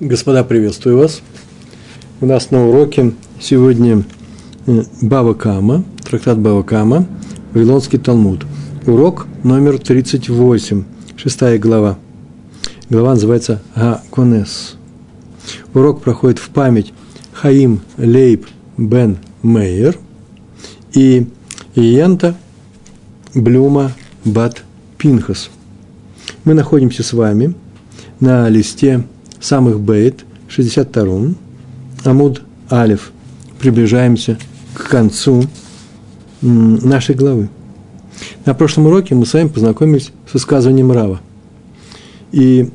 Господа, приветствую вас. У нас на уроке сегодня э, Бава Кама, трактат Бава Кама, Вавилонский Талмуд. Урок номер 38, шестая глава. Глава называется Га-Конес. Урок проходит в память Хаим Лейб Бен Мейер и Иента Блюма Бат Пинхас. Мы находимся с вами на листе самых бейт, 62-м, Амуд Алиф. Приближаемся к концу нашей главы. На прошлом уроке мы с вами познакомились с высказыванием Рава. И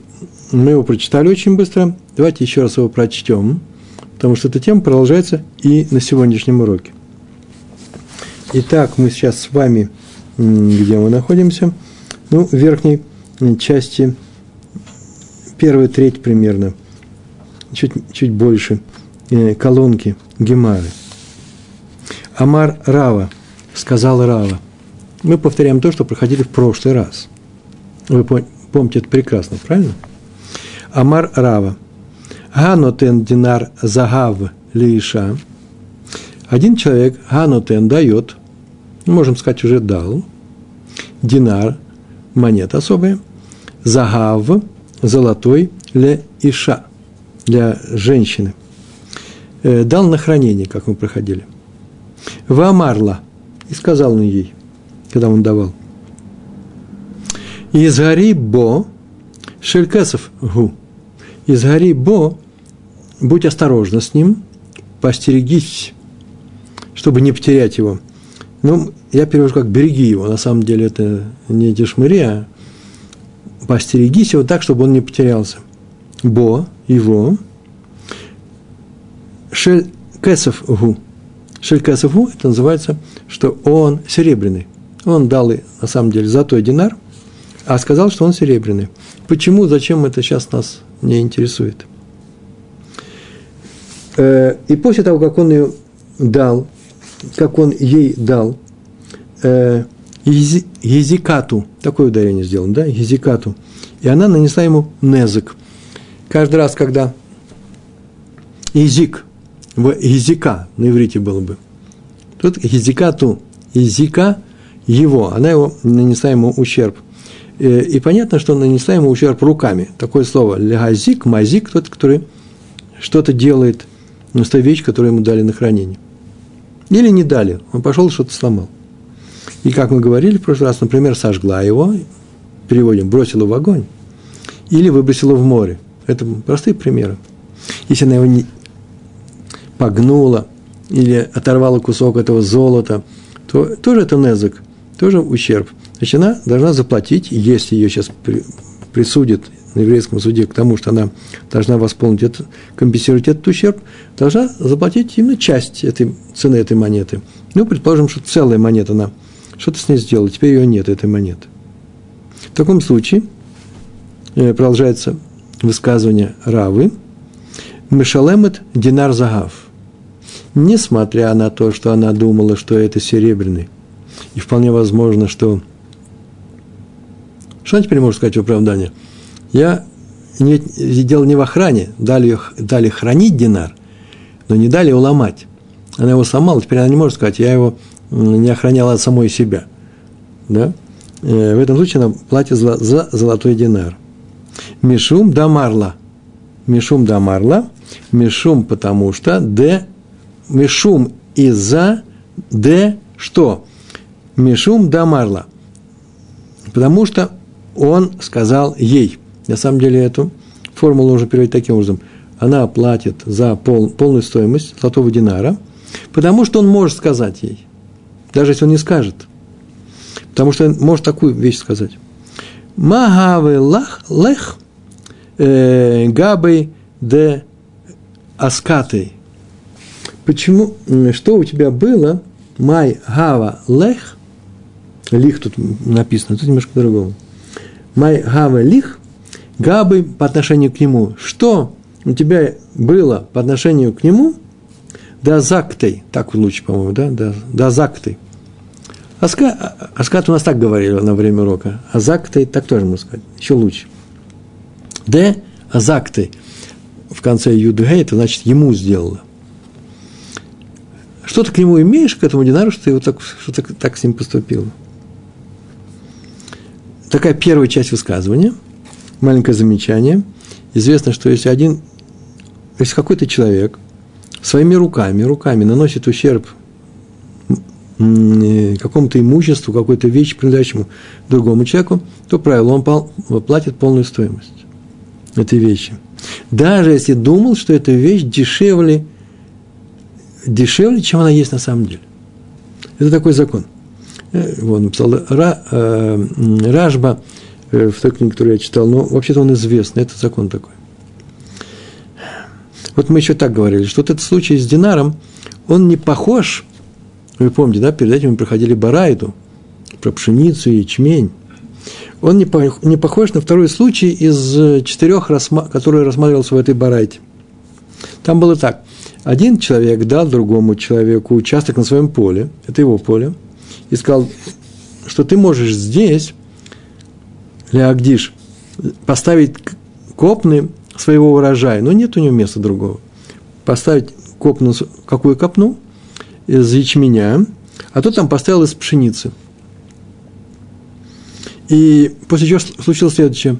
мы его прочитали очень быстро. Давайте еще раз его прочтем, потому что эта тема продолжается и на сегодняшнем уроке. Итак, мы сейчас с вами, где мы находимся, ну, в верхней части первая треть примерно, чуть, чуть больше, э, колонки Гемары. Амар Рава, сказал Рава. Мы повторяем то, что проходили в прошлый раз. Вы помните это прекрасно, правильно? Амар Рава. Ганотен динар загав лиша. Один человек ганотен дает, можем сказать, уже дал, динар, монета особая, загав, золотой для Иша, для женщины. Э, дал на хранение, как мы проходили. Вамарла. И сказал он ей, когда он давал. Изгори бо шелькесов гу. Изгори бо, будь осторожна с ним, постерегись, чтобы не потерять его. Ну, я перевожу как «береги его». На самом деле это не дешмыри, а постерегись его так, чтобы он не потерялся. Бо, его, шель кесов гу. Шель кесов гу, это называется, что он серебряный. Он дал, на самом деле, золотой динар, а сказал, что он серебряный. Почему, зачем это сейчас нас не интересует? Э, и после того, как он ее дал, как он ей дал, э, езикату, такое ударение сделано, да, езикату, и она нанесла ему незык. Каждый раз, когда язык, языка на иврите было бы, тут языкату, языка его, она его нанесла ему ущерб. Э, и понятно, что нанесла ему ущерб руками. Такое слово лягазик, мазик, тот, который что-то делает, той вещь, которую ему дали на хранение. Или не дали, он пошел что-то сломал. И, как мы говорили в прошлый раз, например, сожгла его, переводим, бросила в огонь, или выбросила в море. Это простые примеры. Если она его не погнула или оторвала кусок этого золота, то тоже это незык, тоже ущерб. Значит, она должна заплатить, если ее сейчас присудят на еврейском суде к тому, что она должна восполнить, это, компенсировать этот ущерб, должна заплатить именно часть этой цены этой монеты. Ну, предположим, что целая монета, она что-то с ней сделала, теперь ее нет, этой монеты. В таком случае, э, продолжается высказывание Равы, Мишалемет динар загав. Несмотря на то, что она думала, что это серебряный, и вполне возможно, что... Что она теперь может сказать в оправдании? Я не, дело не в охране, дали, дали хранить динар, но не дали его ломать. Она его сломала, теперь она не может сказать, я его не охраняла самой себя. Да? Э, в этом случае она платит за, золотой динар. Мишум дамарла. Мишум дамарла. Мишум, потому что д. Мишум из-за д. Что? Мишум дамарла. Потому что он сказал ей. На самом деле эту формулу нужно переводить таким образом. Она платит за пол, полную стоимость золотого динара, потому что он может сказать ей. Даже если он не скажет – Потому что он может такую вещь сказать. Магавы лах лех э, габы де аскаты. Почему, что у тебя было, май гава лех, лих тут написано, тут немножко по-другому. Май гава лих, габы по отношению к нему. Что у тебя было по отношению к нему, да зактой, так лучше, по-моему, да, да, да зактой. Аска, аскат у нас так говорили на время урока. Азак ты так тоже можно сказать. Еще лучше. Д. Азак ты. в конце Юдгей, это значит ему сделала. Что ты к нему имеешь, к этому динару, что ты вот так, что ты так с ним поступил? Такая первая часть высказывания, маленькое замечание. Известно, что если один, если какой-то человек своими руками, руками наносит ущерб какому-то имуществу, какой-то вещи, принадлежащему другому человеку, то правило, он платит полную стоимость этой вещи. Даже если думал, что эта вещь дешевле, дешевле, чем она есть на самом деле. Это такой закон. Э, вот, написал Ра, э, Ражба э, в той книге, которую я читал, но вообще-то он известный, это закон такой. Вот мы еще так говорили, что вот этот случай с Динаром, он не похож, вы помните, да, перед этим мы проходили Барайду, про пшеницу и ячмень он не, похож на второй случай из э, четырех, который рассматривался в этой барайте. Там было так. Один человек дал другому человеку участок на своем поле, это его поле, и сказал, что ты можешь здесь, Леагдиш, поставить копны своего урожая, но нет у него места другого. Поставить копну, какую копну? Из ячменя, а тот там поставил из пшеницы – и после чего случилось следующее.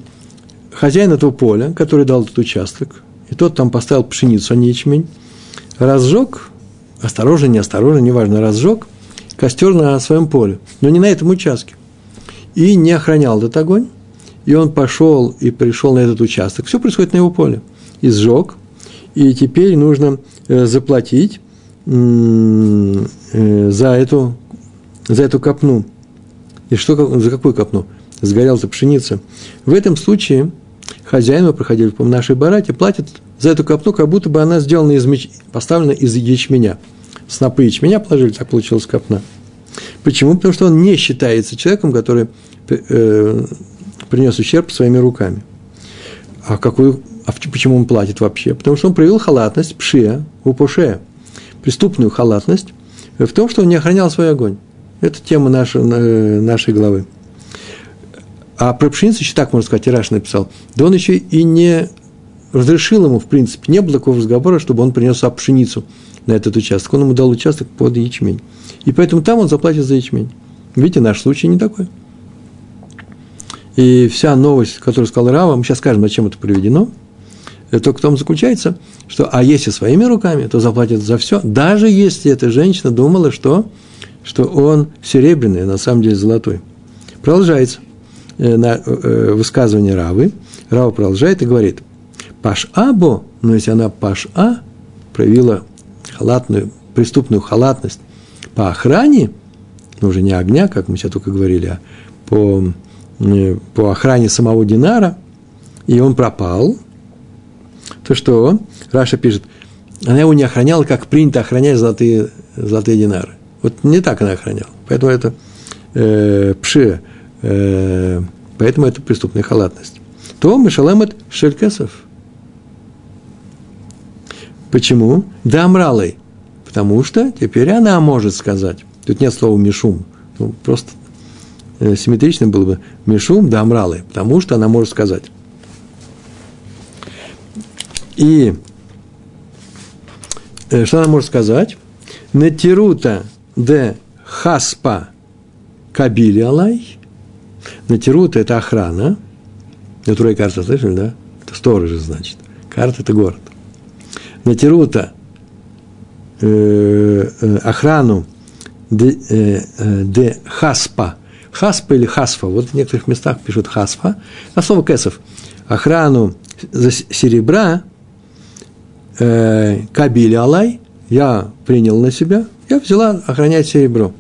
Хозяин этого поля, который дал этот участок, и тот там поставил пшеницу, а не ячмень, разжег, осторожно, неосторожно, неважно, разжег костер на своем поле, но не на этом участке. И не охранял этот огонь, и он пошел и пришел на этот участок. Все происходит на его поле. И сжег, и теперь нужно э, заплатить за эту, за эту копну. И что, за какую копну? Сгорела-то пшеница. В этом случае хозяин, мы проходили по нашей барате, платит за эту копну, как будто бы она сделана из меч... поставлена из ячменя. Снопы ячменя положили, так получилась копна. Почему? Потому что он не считается человеком, который э, принес ущерб своими руками. А, какую, а почему он платит вообще? Потому что он проявил халатность, пшия, упоше, преступную халатность в том, что он не охранял свой огонь. Это тема нашей, нашей главы. А про пшеницу еще так, можно сказать, Ираш написал. Да он еще и не разрешил ему, в принципе, не было такого разговора, чтобы он принес пшеницу на этот участок. Он ему дал участок под ячмень. И поэтому там он заплатит за ячмень. Видите, наш случай не такой. И вся новость, которую сказал Рава, мы сейчас скажем, зачем это приведено, это только в том заключается, что, а если своими руками, то заплатит за все, даже если эта женщина думала, что что он серебряный, а на самом деле золотой. Продолжается э, на э, высказывание Равы. Рава продолжает и говорит, Паш-Або, но если она Паш-А, проявила халатную, преступную халатность по охране, ну, уже не огня, как мы сейчас только говорили, а по, э, по охране самого Динара, и он пропал, то что? Раша пишет, она его не охраняла, как принято охранять золотые, золотые динары. Вот не так она охраняла. Поэтому это э, пше, э, поэтому это преступная халатность. То Мишаламет Шелькесов. Почему? Да, Амралой. Потому что теперь она может сказать. Тут нет слова Мишум. Ну, просто э, симметрично было бы Мишум, да, Амралой. Потому что она может сказать. И э, что она может сказать? Натирута де хаспа кабили алай. Натирут – это охрана. Натурой карта, слышали, да? Это сторожи, значит. Карта – это город. Натирута э, э, охрану де, э, э, де хаспа. Хаспа или хасфа. Вот в некоторых местах пишут хасфа. А слово кесов. Охрану за серебра э, кабили алай я принял на себя – я взяла охранять серебро.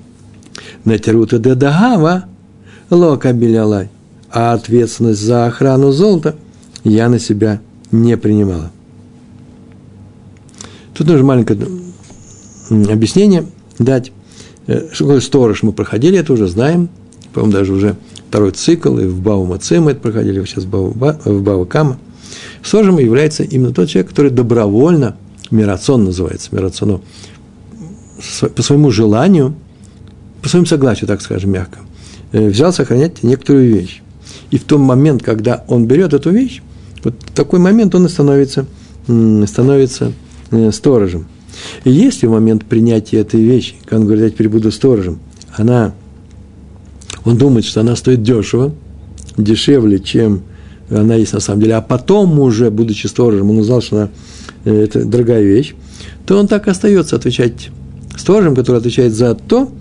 Натерута де дагава лока билялай. А ответственность за охрану золота я на себя не принимала. Тут нужно маленькое объяснение дать. Э, что такое сторож? Мы проходили это уже, знаем. По-моему, даже уже второй цикл, и в Баума мы это проходили, сейчас в Бава Кама. Сторожем является именно тот человек, который добровольно, мирацион называется, мирационо, по своему желанию, по своему согласию, так скажем, мягко, э, взял сохранять некоторую вещь. И в тот момент, когда он берет эту вещь, вот в такой момент он и становится становится э, сторожем. И если в момент принятия этой вещи, когда он говорит, я теперь буду сторожем, она, он думает, что она стоит дешево, дешевле, чем она есть на самом деле, а потом уже, будучи сторожем, он узнал, что она, э, это дорогая вещь, то он так остается отвечать сторожем, который отвечает за то,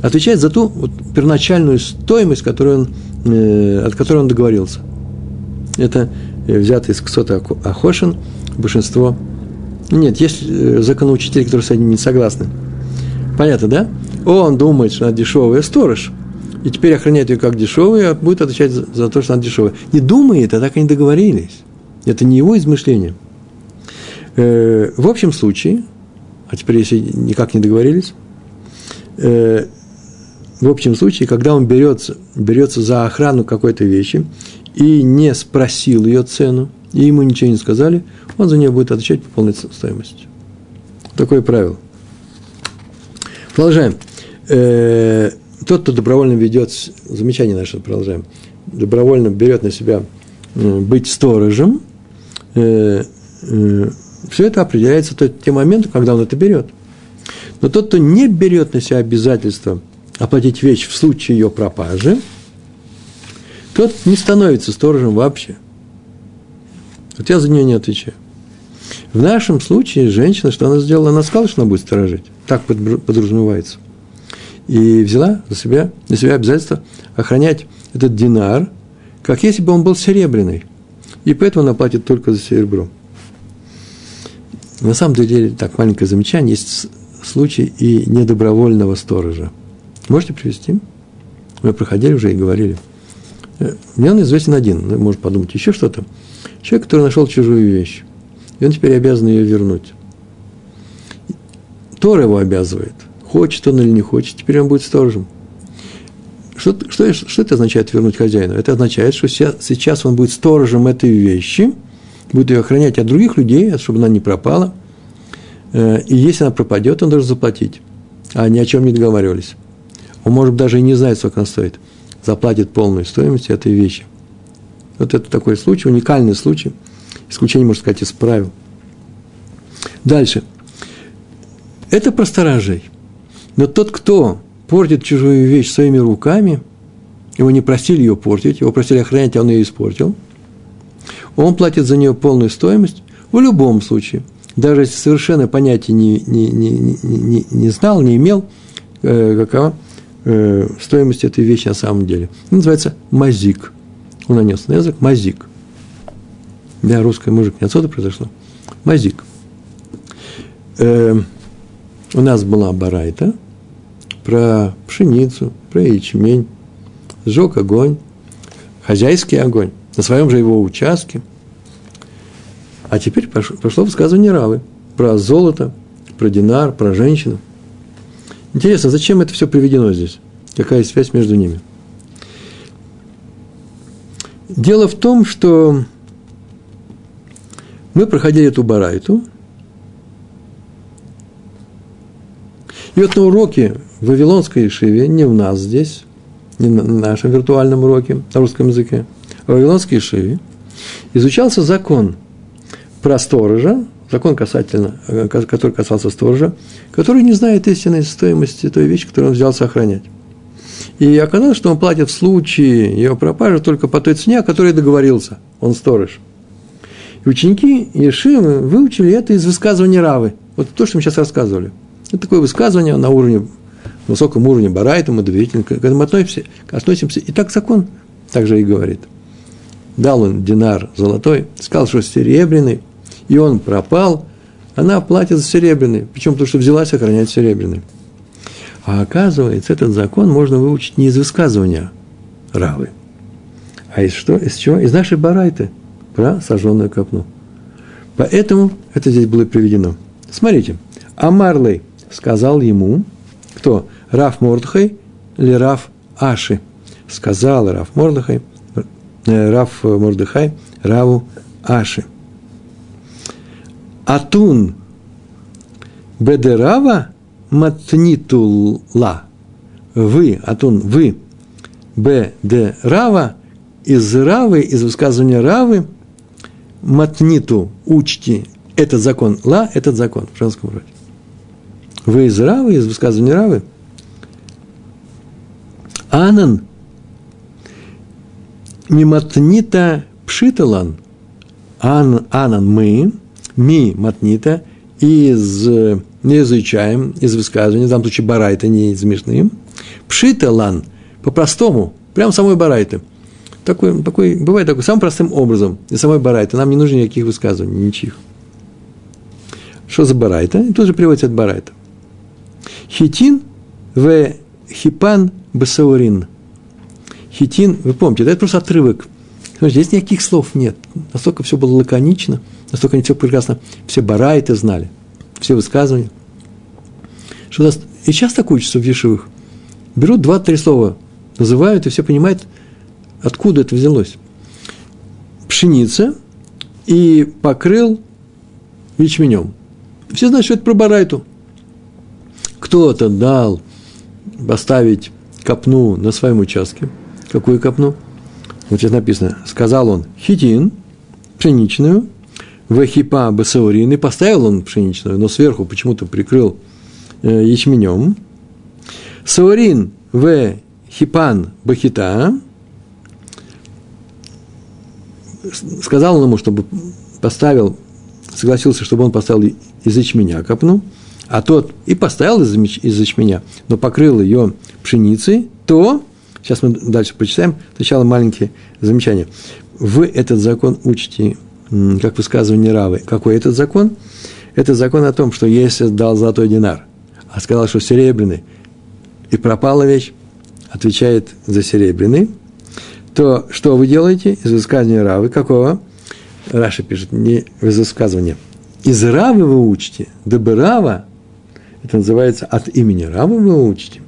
отвечает за ту вот, первоначальную стоимость, которую он, э, от которой он договорился. Это э, взято из Ксота Ахошин, большинство. Нет, есть э, законоучители, которые с этим не согласны. Понятно, да? Он думает, что она дешевая сторож, и теперь охраняет ее как дешевую, а будет отвечать за, за то, что она дешевая. Не думает, а так они договорились. Это не его измышление. Э, в общем случае, а теперь если никак не договорились, э, в общем случае, когда он берется, берется за охрану какой-то вещи и не спросил ее цену, и ему ничего не сказали, он за нее будет отвечать по полной стоимости. Такое правило. Продолжаем. Э, тот, кто добровольно ведет, замечание наше продолжаем, добровольно берет на себя быть сторожем, э, э, все это определяется тот, тем моментом, когда он это берет. Но тот, кто не берет на себя обязательство оплатить вещь в случае ее пропажи, тот не становится сторожем вообще. Вот я за нее не отвечаю. В нашем случае женщина, что она сделала? Она сказала, что она будет сторожить. Так подразумевается. И взяла на себя, на себя обязательство охранять этот динар, как если бы он был серебряный. И поэтому она платит только за серебро. На самом деле, так, маленькое замечание, есть случай и недобровольного сторожа. Можете привести? Мы проходили уже и говорили. Э, мне он известен один, ну, может подумать еще что-то. Человек, который нашел чужую вещь, и он теперь обязан ее вернуть. Тор его обязывает. Хочет он или не хочет, теперь он будет сторожем. Что, что, что это означает вернуть хозяину? Это означает, что сейчас он будет сторожем этой вещи – будет ее охранять от других людей, чтобы она не пропала. Э, и если она пропадет, он должен заплатить. А они о чем не договаривались. Он, может, даже и не знает, сколько она стоит. Заплатит полную стоимость этой вещи. Вот это такой случай, уникальный случай. Исключение, можно сказать, из правил. Дальше. Это про сторожей. Но тот, кто портит чужую вещь своими руками, его не просили ее портить, его просили охранять, а он ее испортил – он платит за нее полную стоимость в любом случае. Даже если совершенно понятия не, не, не, не, не знал, не имел, э, какова э, стоимость этой вещи на самом деле. Это называется мазик. Он нанес на язык мазик. Да, русское мужик не отсюда произошло. Мазик. Э, у нас была барайта про пшеницу, про ячмень. Сжег огонь, хозяйский огонь на своем же его участке. А теперь пошло, пошло высказывание Равы про золото, про динар, про женщину. Интересно, зачем это все приведено здесь? Какая связь между ними? Дело в том, что мы проходили эту барайту, и вот на уроке в Вавилонской Ишиве, не у нас здесь, не на нашем виртуальном уроке на русском языке – в Вавилонской Шиве изучался закон про сторожа, закон касательно, э, который касался сторожа, который не знает истинной стоимости той вещи, которую он взялся охранять. И оказалось, что он платит в случае его пропажи только по той цене, о которой договорился. Он сторож. И ученики Ешивы выучили это из высказывания Равы. Вот то, что мы сейчас рассказывали. Это такое высказывание на уровне, высоком уровне барайта, мы доверительно к этому относимся, относимся. И так закон также и говорит – дал он динар золотой, сказал, что серебряный, и он пропал, она платит за серебряный. Причем потому, что взялась охранять серебряный. А оказывается, этот закон можно выучить не из высказывания Равы, а из что? Из чего? Из нашей барайты про сожженную копну. Поэтому это здесь было приведено. Смотрите, Амарлей сказал ему, кто? Раф Мордхай или Раф Аши? Сказал Раф Мордхай – Э, Раф Мордыхай, Раву Аши. Атун Бедерава Матнитула. Вы, Атун, вы, Б, Д, Рава, из Равы, из высказывания Равы, матниту учти этот закон. Ла – этот закон в женском роде. Вы из Равы, из высказывания Равы. Анан миматнита пшиталан. Ан, анан мы, ми матнита, из, не изучаем, из высказывания, в данном случае барайта, не из Мишны. Пшиталан, по-простому, прям самой барайты. Такой, такой, бывает такой, самым простым образом, и самой барайты. Нам не нужно никаких высказываний, ничьих. Что за барайта? И тут же приводится от барайта. Хитин в хипан басаурин. Хитин, вы помните, это просто отрывок. Здесь никаких слов нет. Настолько все было лаконично, настолько они все прекрасно, все барайты знали, все высказывания. Что и сейчас так учатся в Ешивых. Берут два-три слова, называют, и все понимают, откуда это взялось. Пшеница и покрыл ячменем. Все знают, что это про барайту. Кто-то дал поставить копну на своем участке. Какую копну? Вот здесь написано. Сказал он хитин, пшеничную, вахипа басаурин, и поставил он пшеничную, но сверху почему-то прикрыл э, ячменем. Саурин в хипан бахита, сказал он ему, чтобы поставил, согласился, чтобы он поставил из ячменя копну, а тот и поставил из, из ячменя, но покрыл ее пшеницей, то, сейчас мы дальше почитаем, сначала маленькие замечания. Вы этот закон учите, как высказывание Равы. Какой этот закон? Это закон о том, что если дал золотой динар, а сказал, что серебряный, и пропала вещь, отвечает за серебряный, то что вы делаете из высказывания Равы? Какого? Раша пишет, не из высказывания. Из Равы вы учите, дабы Рава, это называется от имени Равы вы учите.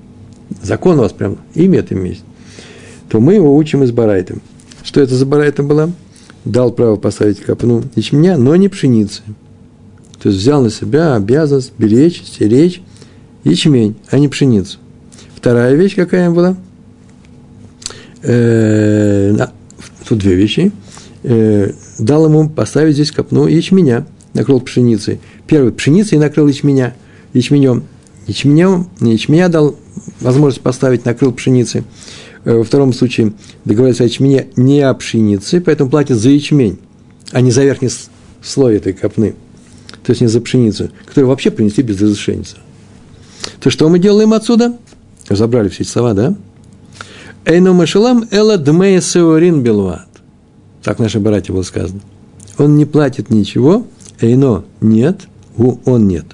Закон у вас прям, имя это есть. То мы его учим из Барайта. Что это за Барайта была? Дал право поставить копну ячменя, но не пшеницы. То есть взял на себя обязанность беречь, стеречь ячмень, а не пшеницу. Вторая вещь какая была? Э, тут две вещи. Э, дал ему поставить здесь копну ячменя, накрыл пшеницей. Первый пшеницей накрыл ячменя, ячменем. Ячменем, ячменя дал возможность поставить, накрыл пшеницей. Э, во втором случае договорился о ячмене не о пшенице, поэтому платит за ячмень, а не за верхний слой этой копны. То есть не за пшеницу, которую вообще принесли без разрешения. То что мы делаем отсюда? Разобрали все эти слова, да? Эйну машалам эла дмея сеорин белват. Так наши братья было сказано. Он не платит ничего, эйно нет, у он нет.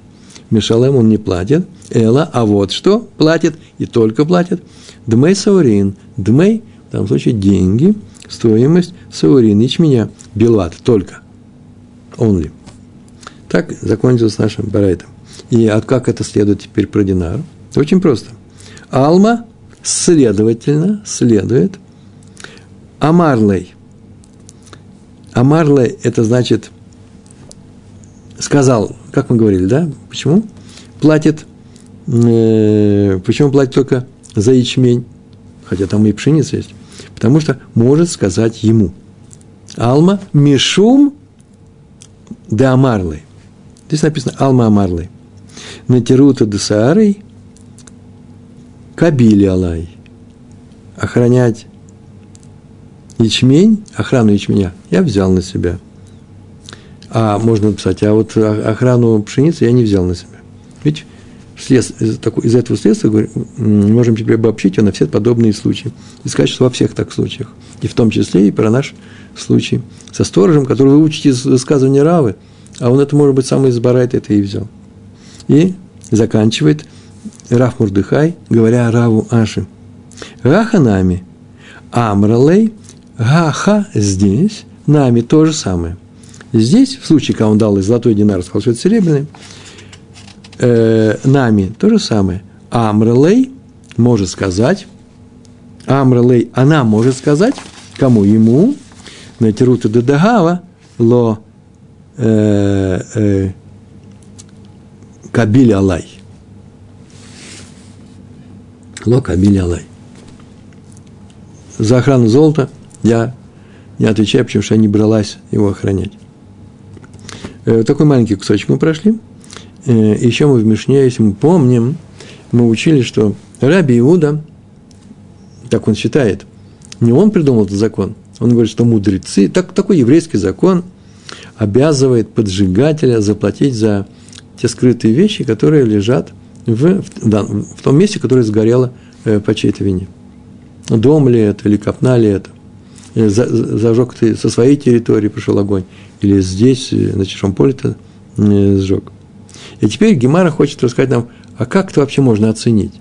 Мишалем он не платит, эла, а вот что платит, и только платит. Дмей саурин, дмей, в данном случае деньги, стоимость саурин, ячменя, белват, только, only. Так закончилось нашим барайтом. И от как это следует теперь про динар? Очень просто. Алма, следовательно, следует Амарлей. Амарлей – это значит, сказал, как мы говорили, да? Почему? Платит, э, почему платит только за ячмень? Хотя там и пшеница есть. Потому что может сказать ему. Алма мишум де амарлей. Здесь написано Алма амарлей. Натерута де саарой Кабили Алай. Охранять ячмень, охрану ячменя я взял на себя. А можно написать, а вот охрану пшеницы я не взял на себя. Ведь след, из, из этого следствия говорим, можем теперь обобщить на все подобные случаи. И сказать, что во всех так случаях. И в том числе и про наш случай со сторожем, который вы учите из высказывания Равы, а он это, может быть, сам из Барайта это и взял. И заканчивает – Раф Мурдыхай, говоря Раву Аши. Гаха нами, Амралей, Гаха здесь, нами то же самое. Здесь, в случае, когда он дал золотой динар, сказал, что это серебряный, э, нами то же самое. Амралей может сказать, Амралей, она может сказать, кому ему, на Тирута Дедагава, ло э, э, Кабиль Алай. Лока Абилялай. За охрану золота я не отвечаю, потому что я не бралась его охранять. Э, такой маленький кусочек мы прошли. Э, еще мы в Мишне, если мы помним, мы учили, что Раби Иуда, так он считает, не он придумал этот закон, он говорит, что мудрецы, так, такой еврейский закон обязывает поджигателя заплатить за те скрытые вещи, которые лежат в, в, да, в том месте, которое сгорело э, по чьей-то вине. Дом ли это, или копна ли это. Э, за, зажег ты со своей территории, пришел огонь, или здесь, э, на чужом поле ты э, сжег. И теперь Гемара хочет рассказать нам, а как это вообще можно оценить?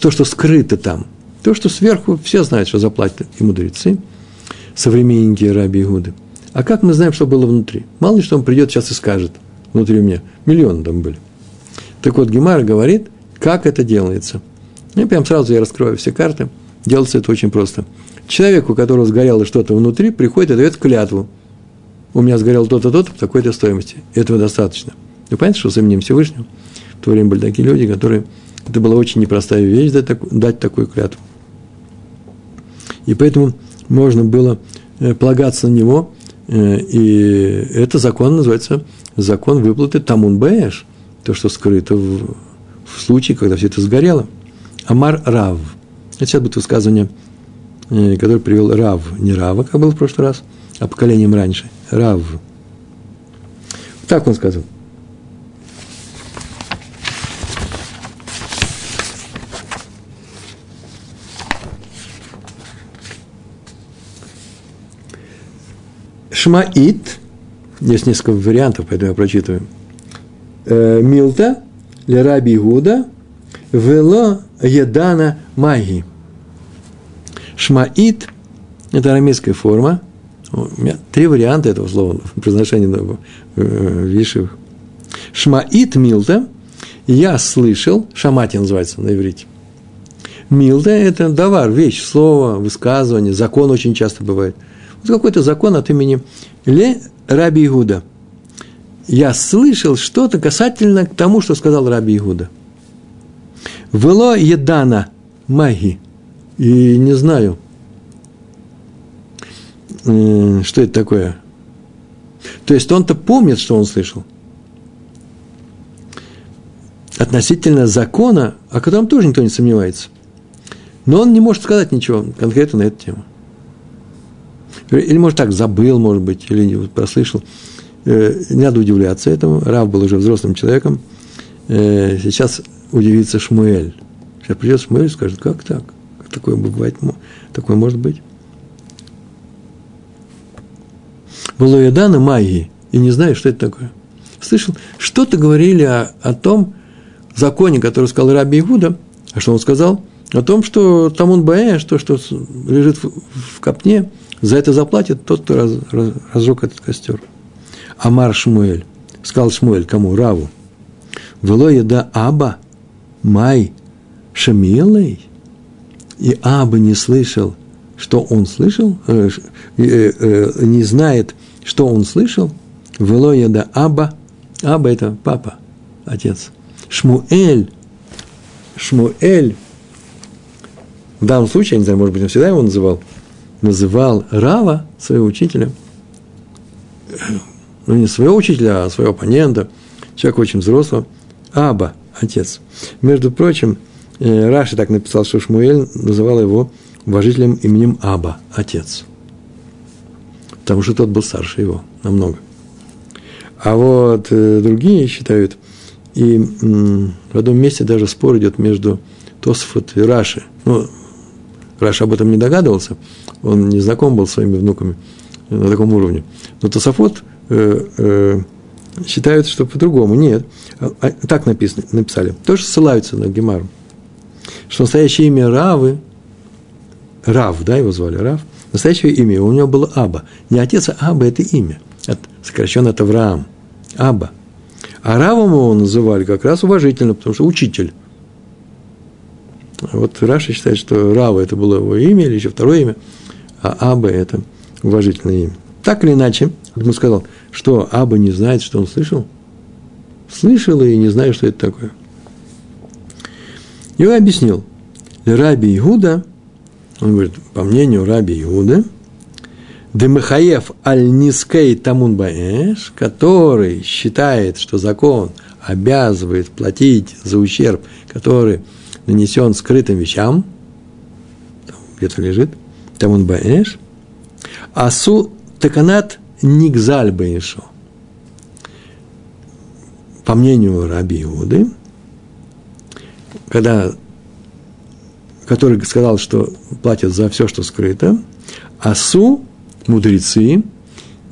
То, что скрыто там, то, что сверху все знают, что заплатят и мудрецы, современники Раби Игуды. А как мы знаем, что было внутри? Мало ли, что он придет сейчас и скажет, внутри у меня миллионы там были. Так вот, Гемара говорит, как это делается. И прям сразу я раскрою все карты. Делается это очень просто. Человеку, у которого сгорело что-то внутри, приходит и дает клятву. У меня сгорел то-то, то-то, такой-то стоимости. Этого достаточно. Вы понимаете, что с именем Всевышнего в то время были такие люди, которые... Это была очень непростая вещь дать, дать такую клятву. И поэтому можно было э, полагаться на него, э, и это закон называется закон выплаты Тамун Бэш, то, что скрыто в, в случае, когда все это сгорело. Амар Рав. Это сейчас будет высказывание, э, которое привел Рав. Не Рава, как было в прошлый раз, а поколением раньше. Рав. Так он сказал. Шмаит, есть несколько вариантов, поэтому я прочитываю. Э, Милта, Лераби Гуда, Вело Едана Маги. Шмаит – это арамейская форма. У меня три варианта этого слова в произношении э, вишивых. Шмаит Милта – я слышал, шамати называется на иврите. Милта – это давар, вещь, слово, высказывание, закон очень часто бывает – вот какой-то закон от имени Ле Раби Игуда. Я слышал что-то касательно к тому, что сказал Раби Игуда. Вело едана маги. И не знаю, что это такое. То есть он-то помнит, что он слышал. Относительно закона, о котором тоже никто не сомневается. Но он не может сказать ничего конкретно на эту тему. Или, может, так забыл, может быть, или не прослышал. Э, не надо удивляться этому. Рав был уже взрослым человеком. Э, сейчас удивится Шмуэль. Сейчас придет Шмуэль и скажет, как так? Такое бывает? Такое может быть? Было Ядана Майи, и не знаю, что это такое. Слышал, что-то говорили о, о том законе, который сказал Раби Игуда, а что он сказал? О том, что там он боя, что, что лежит в, в копне, за это заплатит тот, кто раз, раз, разжег этот костер. Амар Шмуэль. Сказал Шмуэль кому? Раву. Вело еда Аба, Май, Шамилой. И Аба не слышал, что он слышал, э, э, э, не знает, что он слышал. Вело еда Аба. Аба – это папа, отец. Шмуэль. Шмуэль. В данном случае, я не знаю, может быть, он всегда его называл – называл Рава, своего учителя, ну не своего учителя, а своего оппонента, человека очень взрослого, Аба, отец. Между прочим, э, Раши так написал, что Шмуэль называл его уважительным именем Аба, отец. Потому что тот был старше его намного. А вот э, другие считают, и в одном месте даже спор идет между Тосфот и Раши. Ну, Раша об этом не догадывался, он не знаком был с своими внуками на таком уровне. Но Тософот э, э, считают, что по-другому. Нет. А, а, так написано, написали. Тоже ссылаются на Гемару. Что настоящее имя Равы, Рав, да, его звали Рав, настоящее имя у него было Аба. Не отец, а Аба – это имя. От, сокращенно от Авраам. Аба. А Равом его называли как раз уважительно, потому что учитель. Вот Раша считает, что Рава – это было его имя, или еще второе имя – а Аба – это уважительное имя. Так или иначе, ему сказал, что Аба не знает, что он слышал? Слышал и не знает, что это такое. И он объяснил. Раби Иуда, он говорит, по мнению Раби Иуда, Демахаев аль-Нискей Тамун который считает, что закон обязывает платить за ущерб, который нанесен скрытым вещам, где-то лежит, Тамун Баэш, Асу Таканат Нигзаль. По мнению Раби Иуды, когда, который сказал, что платят за все, что скрыто, Асу мудрецы,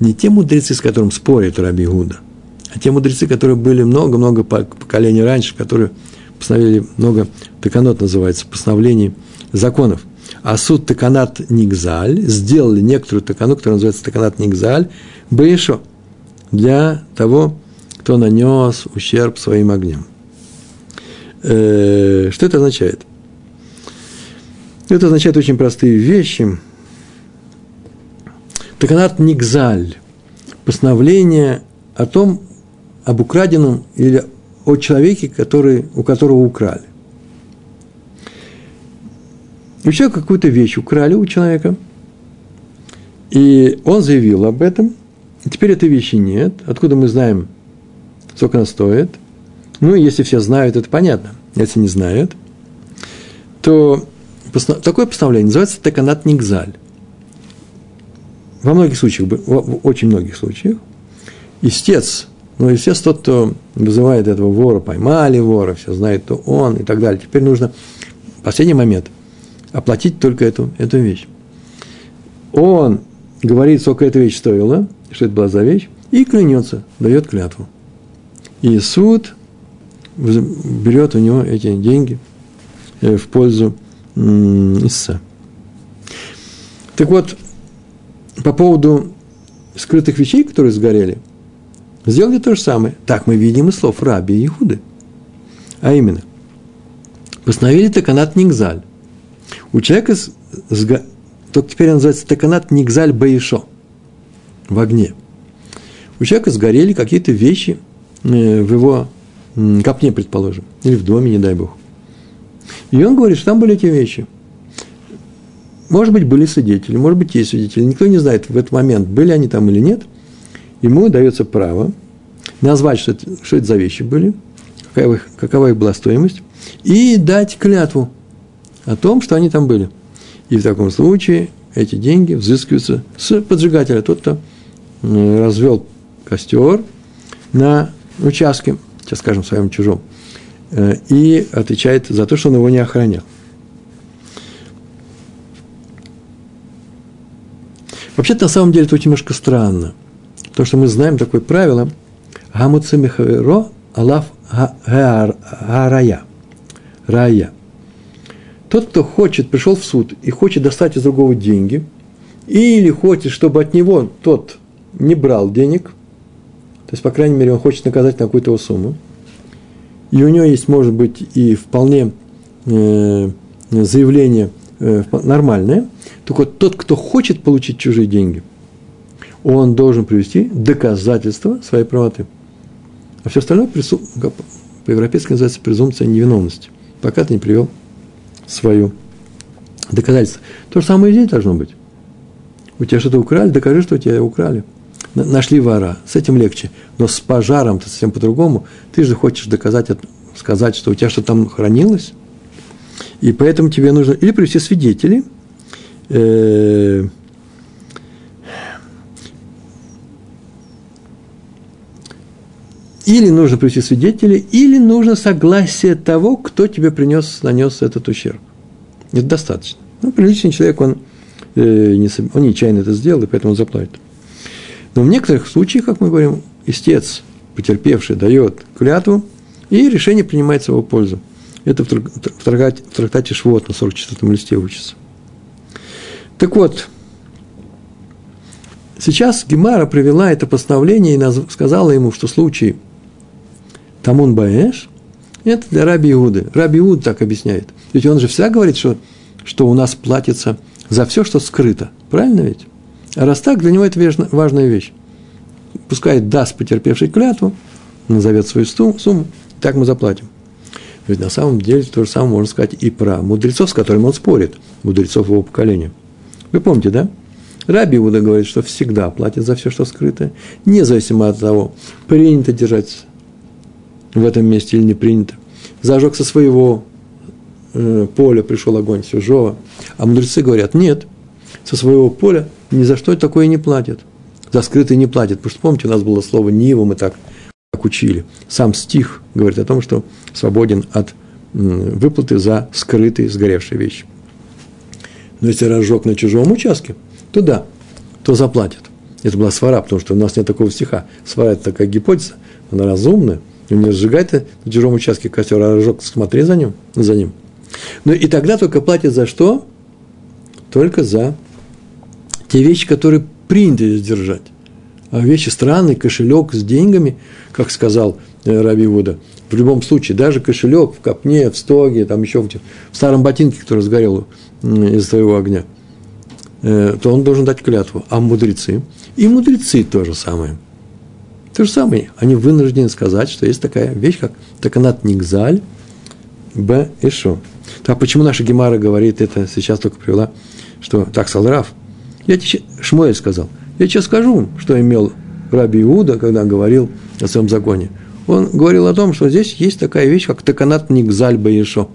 не те мудрецы, с которым спорит Раби Гуда, а те мудрецы, которые были много-много поколений раньше, которые постановили много, таканот называется, постановлений законов. А суд таканат Нигзаль сделали некоторую такану, которая называется таканат Нигзаль, Бейшо, для того, кто нанес ущерб своим огнем. Э, что это означает? Это означает очень простые вещи – Таканат Нигзаль, постановление о том, об украденном или о человеке, который, у которого украли. У человека какую-то вещь украли у человека, и он заявил об этом, и теперь этой вещи нет. Откуда мы знаем, сколько она стоит? Ну, если все знают, это понятно. Если не знают, то такое постановление называется Таканат Нигзаль во многих случаях, в очень многих случаях, истец, ну, естественно, тот, кто вызывает этого вора, поймали вора, все знает, то он и так далее. Теперь нужно в последний момент оплатить только эту, эту вещь. Он говорит, сколько эта вещь стоила, что это была за вещь, и клянется, дает клятву. И суд берет у него эти деньги э, в пользу истца. Так вот, по поводу скрытых вещей, которые сгорели, сделали то же самое. Так мы видим из слов Раби и Иуды. А именно, постановили таканат Нигзаль. У человека, сга... только теперь он называется таканат Нигзаль Баишо, в огне. У человека сгорели какие-то вещи э, в его копне, предположим, или в доме, не дай бог. И он говорит, что там были эти вещи – может быть, были свидетели, может быть, есть свидетели. Никто не знает в этот момент, были они там или нет. Ему дается право назвать, что это, что это за вещи были, какова их, какова их была стоимость, и дать клятву о том, что они там были. И в таком случае эти деньги взыскиваются с поджигателя, тот, кто развел костер на участке, сейчас скажем, своем чужом, э, и отвечает за то, что он его не охранял. Вообще-то, на самом деле, это очень немножко странно. Потому что мы знаем такое правило «Гамуцемихаверо алаф гарая». Рая. Тот, кто хочет, пришел в суд и хочет достать из другого деньги, или хочет, чтобы от него тот не брал денег, то есть, по крайней мере, он хочет наказать на какую-то сумму, и у него есть, может быть, и вполне э, заявление э, нормальное – так вот, тот, кто хочет получить чужие деньги, он должен привести доказательства своей правоты. А все остальное по-европейски называется презумпция невиновности, пока ты не привел свою доказательство. То же самое и здесь должно быть. У тебя что-то украли, докажи, что у тебя украли. Нашли вора, с этим легче. Но с пожаром-то совсем по-другому. Ты же хочешь доказать, сказать, что у тебя что-то там хранилось. И поэтому тебе нужно или привести свидетелей – э, или нужно привести свидетелей, или нужно согласие того, кто тебе принес, нанес этот ущерб. Это достаточно. Ну, приличный человек, он, э, не, он нечаянно это сделал, и поэтому заплатит. Но в некоторых случаях, как мы говорим, истец, потерпевший, дает клятву, и решение принимается в его пользу. Это в трактате, в трактате Швот на 44-м листе учится. Так вот, сейчас Гемара привела это постановление и сказала ему, что случай Тамун Баэш – это для Раби Иуды. Раби Иуд так объясняет. Ведь он же всегда говорит, что, что у нас платится за все, что скрыто. Правильно ведь? А раз так, для него это важная вещь. Пускай даст потерпевший клятву, назовет свою сумму, так мы заплатим. Ведь на самом деле то же самое можно сказать и про мудрецов, с которыми он спорит, мудрецов его поколения – вы помните, да? Раби Иуда говорит, что всегда платят за все, что скрыто, независимо от того, принято держать в этом месте или не принято. Зажег со своего э, поля пришел огонь чужого. А мудрецы говорят, нет, со своего поля ни за что такое не платят. За скрытый не платят. Потому что, помните, у нас было слово «нива», мы так, так учили. Сам стих говорит о том, что свободен от выплаты за скрытые, сгоревшие вещи. Но если разжег на чужом участке, то да, то заплатят. Это была свара, потому что у нас нет такого стиха. Свара – это такая гипотеза, она разумная. И не ты на чужом участке костер, а разжег, смотри за ним, за ним. Ну и тогда только платят за что? Только за те вещи, которые принято сдержать. А вещи странные, кошелек с деньгами, как сказал э, Раби Вуда, в любом случае, даже кошелек в копне, в стоге, там еще где в старом ботинке, который сгорел из своего огня, э, то он должен дать клятву. А мудрецы? И мудрецы то же самое. То же самое. Они вынуждены сказать, что есть такая вещь, как таканат нигзаль, б и шо. Так почему наша Гемара говорит это, сейчас только привела, что так, Салраф, я тебе, Шмуэль сказал, я тебе скажу, что имел Раби Иуда, когда говорил о своем законе он говорил о том, что здесь есть такая вещь, как таканат нигзаль баешо.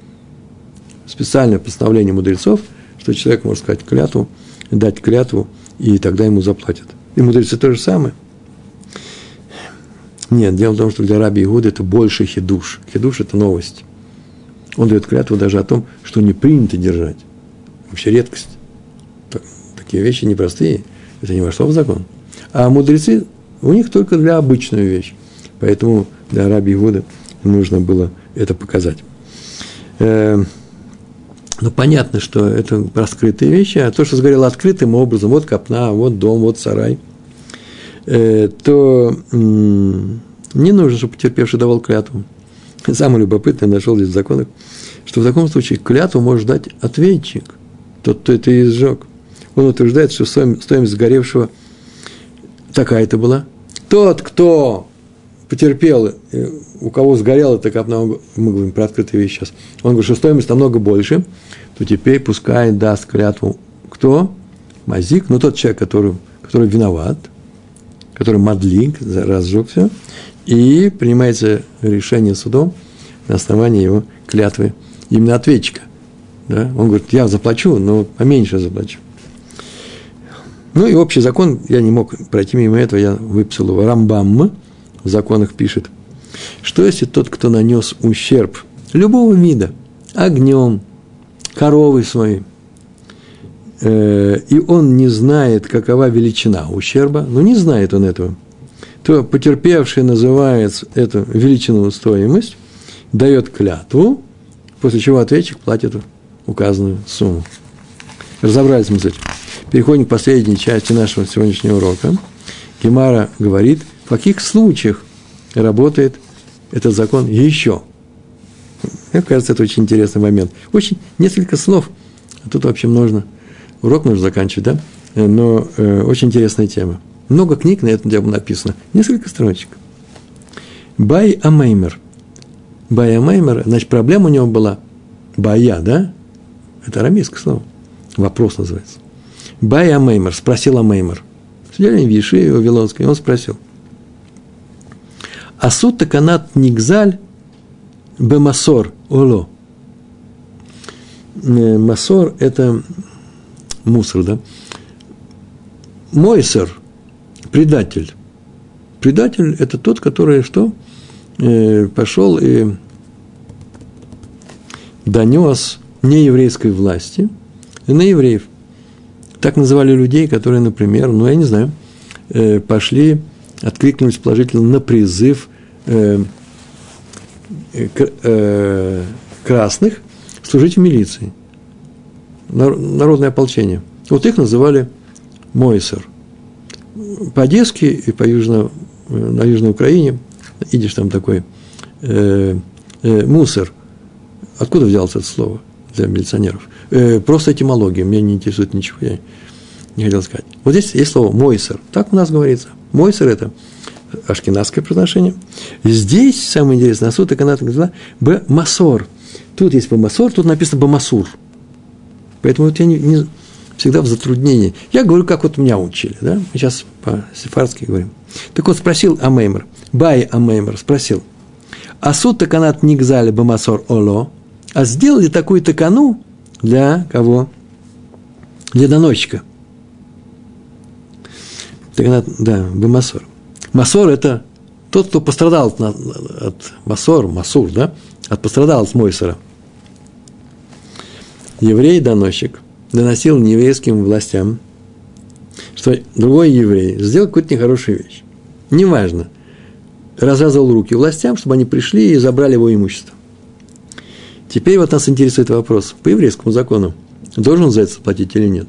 Специальное постановление мудрецов, что человек может сказать клятву, дать клятву, и тогда ему заплатят. И мудрецы то же самое. Нет, дело в том, что для раби Игуда это больше хидуш. Хидуш – это новость. Он дает клятву даже о том, что не принято держать. Вообще редкость. Такие вещи непростые. Это не вошло в закон. А мудрецы, у них только для обычную вещь. Поэтому для Раби Игуда нужно было это показать. Э, ну, понятно, что это раскрытые вещи, а то, что сгорело открытым образом, вот копна, вот дом, вот сарай, э, то не нужно, чтобы потерпевший давал клятву. Самое любопытное нашел здесь в законах, что в таком случае клятву может дать ответчик, тот, кто это и сжег. Он утверждает, что стоимость сгоревшего такая-то была. Тот, кто потерпел, у кого сгорело, так мы говорим про открытые вещи сейчас, он говорит, что стоимость намного больше, то теперь пускай даст клятву кто? Мазик, ну тот человек, который, который виноват, который мадлик, разжег все, и принимается решение судом на основании его клятвы именно ответчика. Да? Он говорит, я заплачу, но поменьше заплачу. Ну и общий закон, я не мог пройти мимо этого, я выписал его Рамбам, в законах пишет, что если тот, кто нанес ущерб любого вида, огнем, коровой своей, э, и он не знает, какова величина ущерба, ну не знает он этого, то потерпевший называет эту величину стоимость, дает клятву, после чего ответчик платит указанную сумму. Разобрались мы с этим. Переходим к последней части нашего сегодняшнего урока. Гемара говорит – в каких случаях работает этот закон еще? Мне кажется, это очень интересный момент. Очень несколько слов, а тут вообще нужно, урок нужно заканчивать, да? Но э, очень интересная тема. Много книг на эту тему написано. Несколько строчек. Бай Амеймер. Бай Амеймер, значит, проблема у него была Бая, да? Это арамейское слово. Вопрос называется. Бай Амеймер, спросил Амеймер. Сидели в Ешиве Вавилонской, он спросил – Асут таканат нигзаль бемасор оло. Э, масор – это мусор, да? Мойсер – предатель. Предатель – это тот, который что? Э, пошел и донес нееврейской власти на евреев. Так называли людей, которые, например, ну, я не знаю, э, пошли, откликнулись положительно на призыв э, э, красных служить в милиции. Народное ополчение. Вот их называли Мойсер. По-одесски и по южно, на Южной Украине, идешь там такой, э, э, мусор. Откуда взялось это слово для милиционеров? Э, просто этимология, меня не интересует ничего, я не хотел сказать. Вот здесь есть слово «мойсер», так у нас говорится. Мойсер – это ашкенадское произношение. Здесь, самое интересное, асуд и канат б масор. Тут есть бамасор, тут написано бамасур. Поэтому вот я не, не, всегда в затруднении. Я говорю, как вот меня учили, да? Мы сейчас по-сефардски говорим. Так вот, спросил Амеймер, Бай Амеймер спросил, а суд таканат нигзали бамасор оло, а сделали такую такану для кого? Для доносчика. Таканат, да, бамасор. Масор – это тот, кто пострадал от, от Масор, Масур, да? От пострадал от Мойсера. Еврей-доносчик доносил нееврейским властям, что другой еврей сделал какую-то нехорошую вещь. Неважно. Развязывал руки властям, чтобы они пришли и забрали его имущество. Теперь вот нас интересует вопрос. По еврейскому закону должен за это платить или нет?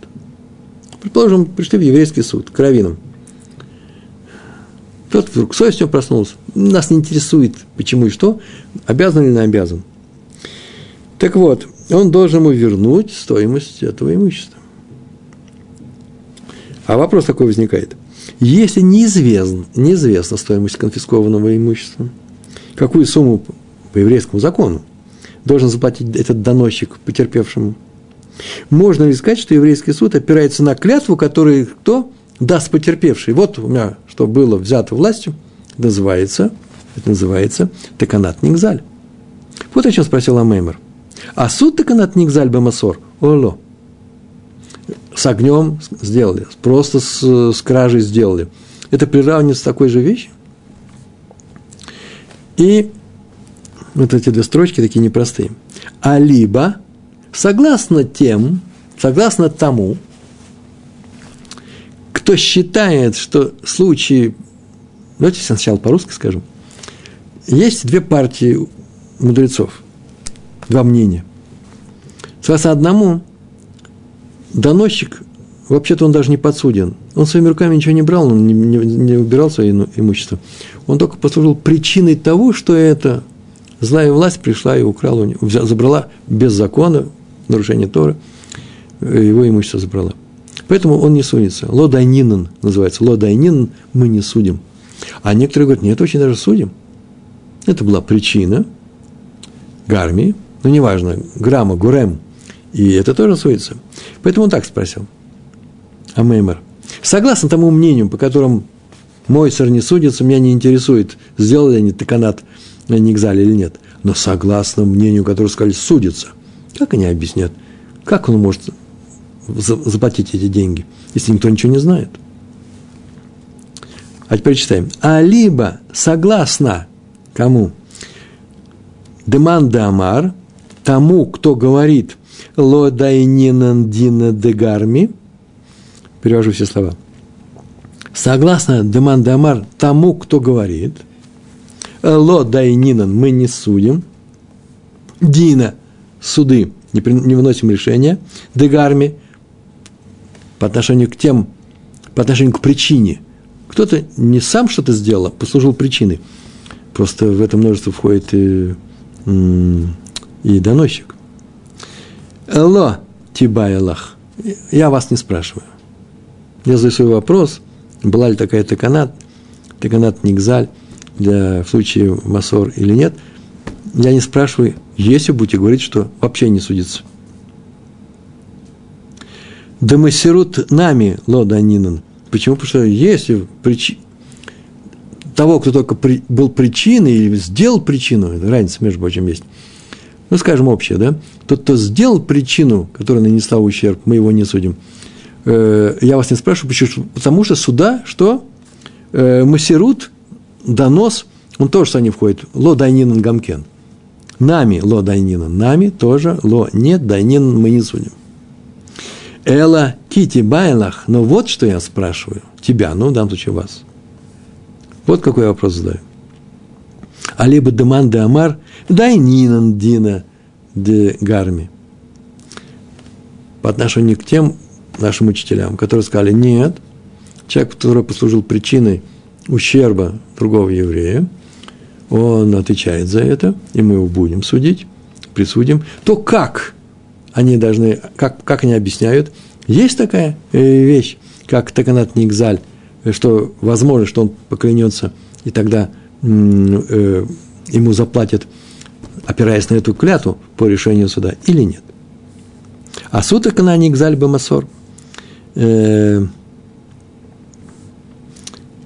Предположим, пришли в еврейский суд к раввинам. Тот вдруг совесть у него проснулся. Нас не интересует, почему и что, обязан или не обязан. Так вот, он должен ему вернуть стоимость этого имущества. А вопрос такой возникает. Если неизвестно, неизвестна стоимость конфискованного имущества, какую сумму по еврейскому закону должен заплатить этот доносчик потерпевшему, можно ли сказать, что еврейский суд опирается на клятву, которую кто даст потерпевший? Вот у меня, что было взято властью, называется, это называется Теканат Нингзаль. Вот о чем спросил Амеймер. А суд Теканат Нингзаль Бамасор, оло, с огнем сделали, просто с, с кражей сделали. Это приравнивается такой же вещи. И вот эти две строчки такие непростые. А либо, согласно тем, согласно тому, кто считает, что случаи, давайте сначала по-русски скажу, есть две партии мудрецов, два мнения. Согласно одному, доносчик, вообще-то он даже не подсуден. Он своими руками ничего не брал, он не, не, не убирал свое имущество. Он только послужил причиной того, что это злая власть пришла и украла у забрала без закона, нарушение Торы, э, его имущество забрала. Поэтому он не судится. Лодайнинан называется. Лодайнинан мы не судим. А некоторые говорят, нет, очень даже судим. Это была причина гармии, ну, неважно, грамма, гурем, и это тоже судится. Поэтому он так спросил. Амеймер. Согласно тому мнению, по которому мой сэр не судится, меня не интересует, сделали они тыканат на Нигзале или нет. Но согласно мнению, которое сказали, судится. Как они объяснят? Как он может заплатить эти деньги, если никто ничего не знает? А теперь читаем. А либо согласно кому? Деман де Амар, тому, кто говорит «Ло дайнинан дина дегарми», перевожу все слова, согласно Деман де Амар, тому, кто говорит – Ло дайнинан мы не судим. Дина суды не, при, не выносим решения. Дегарми по отношению к тем, по отношению к причине. Кто-то не сам что-то сделал, а послужил причиной. Просто в это множество входит и, и доносчик. Ло тибайлах. Я вас не спрашиваю. Я задаю свой вопрос. Была ли такая таканат? Таканат Нигзаль для, в случае Масор или нет, я не спрашиваю, если будете говорить, что вообще не судится. Дамасирут нами лоданинан. Почему? Потому что если причи... того, кто только при... был причиной или сделал причину, разница, между прочим, есть, ну, скажем, общее, да, тот, кто сделал причину, которая нанесла ущерб, мы его не судим. Э, я вас не спрашиваю, почему? Потому что суда, что? Э, Масирут донос, он тоже сюда не входит. Ло дайнинан гамкен. Нами ло дайнинан. Нами тоже ло нет дайнинан мы не судим. Эла кити байлах. Но вот что я спрашиваю. Тебя, ну, в данном случае вас. Вот какой вопрос задаю. А либо деман де амар, дайнинан дина де гарми. По отношению к тем нашим учителям, которые сказали, нет, человек, который послужил причиной – ущерба другого еврея, он отвечает за это, и мы его будем судить, присудим, то как они должны, как, как они объясняют, есть такая э, вещь, как Таканат Нигзаль, что возможно, что он поклянется, и тогда э, ему заплатят, опираясь на эту клятву по решению суда, или нет. А суд Таканат Нигзаль Бамасор, э,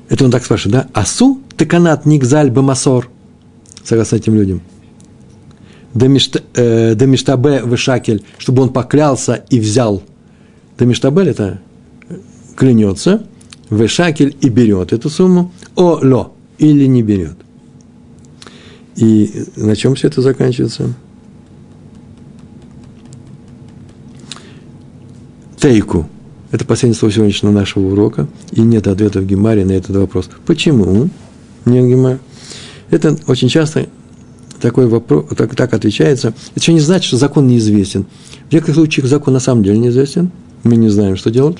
это он так спрашивает, да? Асу теканат нигзаль бамасор. Согласно этим людям. Демиштабе э, вышакель, чтобы он поклялся и взял. Демиштабель это клянется, вышакель и берет эту сумму. О, ло, или не берет. И на чем все это заканчивается? Тейку. Это последнее слово сегодняшнего нашего урока. И нет ответа в Гемаре на этот вопрос. Почему нет Гемара? Это очень часто такой вопрос, так, так отвечается. Это еще не значит, что закон неизвестен. В некоторых случаях закон на самом деле неизвестен. Мы не знаем, что делать.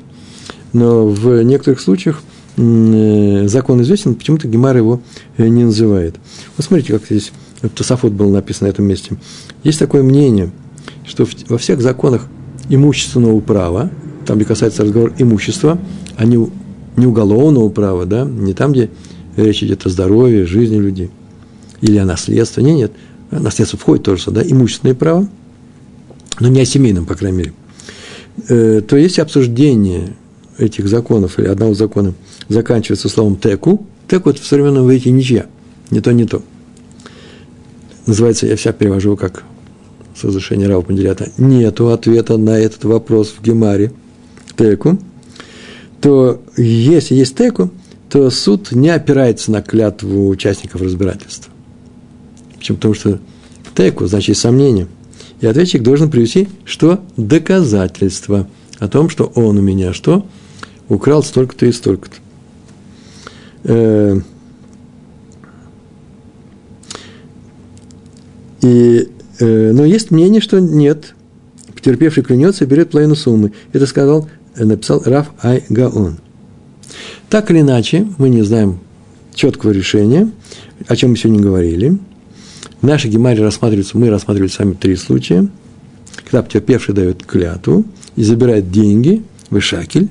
Но в некоторых случаях Э, закон известен, почему-то Гемар его э, не называет. Вот смотрите, как здесь Тософот был написан на этом месте. Есть такое мнение, что во всех законах имущественного права, там, где касается разговора имущества, а не, не уголовного права, да, не там, где речь идет о здоровье, жизни людей, или о наследстве, нет, нет, наследство входит тоже сюда, имущественное право, но не о семейном, по крайней мере, э, то есть обсуждение этих законов или одного закона заканчивается словом теку. Теку – это в современном иврите ничья. Не то, не то. Называется, я вся перевожу как с разрешения Рава Панделята. Нету ответа на этот вопрос в Гемаре. Теку. То если есть теку, то суд не опирается на клятву участников разбирательства. Почему? Потому что теку, значит, есть сомнение. И ответчик должен привести что? Доказательство о том, что он у меня что? украл столько-то и столько-то. Э, и, э, но есть мнение, что нет. Потерпевший клянется берет половину суммы. Это сказал, э, написал Раф Ай Гаон. Так или иначе, мы не знаем четкого решения, о чем мы сегодня говорили. В нашей гемаре рассматривается, мы рассматривали сами три случая, когда потерпевший дает клятву и забирает деньги, вышакель,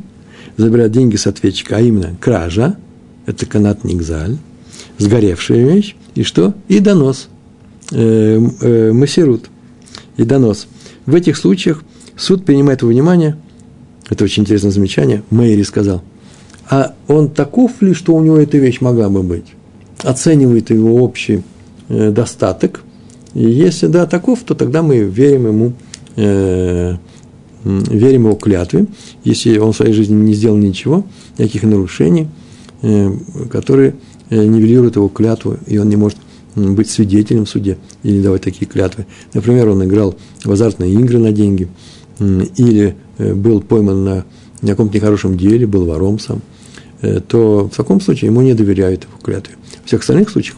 забирать деньги с ответчика, а именно кража, это канат Нигзаль, сгоревшая вещь, и что? И донос, э, э, массирут, и донос. В этих случаях суд принимает во внимание, это очень интересное замечание, Мэйри сказал, а он таков ли, что у него эта вещь могла бы быть? Оценивает его общий э, достаток, и если да, таков, то тогда мы верим ему э, верим его клятве, если он в своей жизни не сделал ничего, никаких нарушений, э, которые э, нивелируют его клятву, и он не может быть свидетелем в суде или давать такие клятвы. Например, он играл в азартные игры на деньги, или э, был пойман на каком-то нехорошем деле, был вором сам, то в таком случае ему не доверяют его клятве. В всех остальных случаях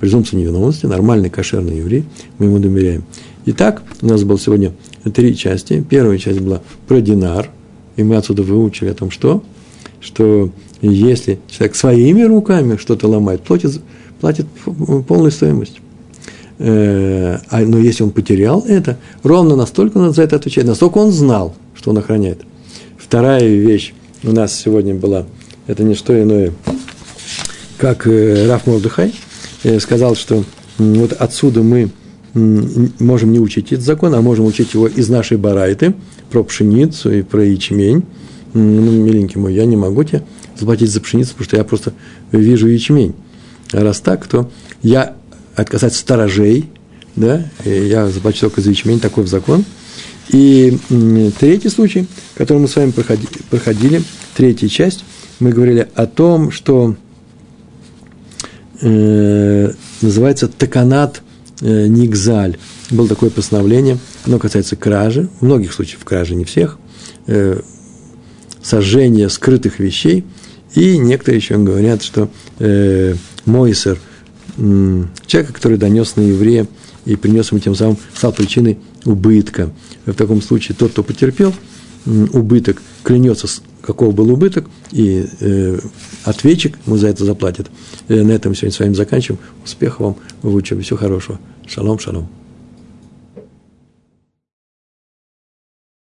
презумпция невиновности, нормальный кошерный еврей, мы ему доверяем. Итак, у нас было сегодня три части. Первая часть была про динар, и мы отсюда выучили о том, что, что если человек своими руками что-то ломает, платит, платит полную стоимость. Э, а, но если он потерял это, ровно настолько надо за это отвечать, настолько он знал, что он охраняет. Вторая вещь у нас сегодня была, это не что иное, как э, Раф Мордыхай э, сказал, что вот отсюда мы можем не учить этот закон, а можем учить его из нашей барайты, про пшеницу и про ячмень. Ну, миленький мой, я не могу тебе заплатить за пшеницу, потому что я просто вижу ячмень. А раз так, то я отказать сторожей, да, я заплачу только за ячмень, такой закон. И третий случай, который мы с вами проходили, проходили третья часть, мы говорили о том, что э, называется таканат Э, Нигзаль. Было такое постановление, оно касается кражи, в многих случаях кражи, не всех, э, сожжения скрытых вещей, и некоторые еще говорят, что э, Мойсер, человека, который донес на еврея и принес ему тем самым, стал причиной убытка. В таком случае тот, кто потерпел убыток, клянется, каков был убыток, и э, ответчик ему за это заплатит. Э, на этом сегодня с вами заканчиваем. Успехов вам в учебе. Всего хорошего. Шалом, шалом.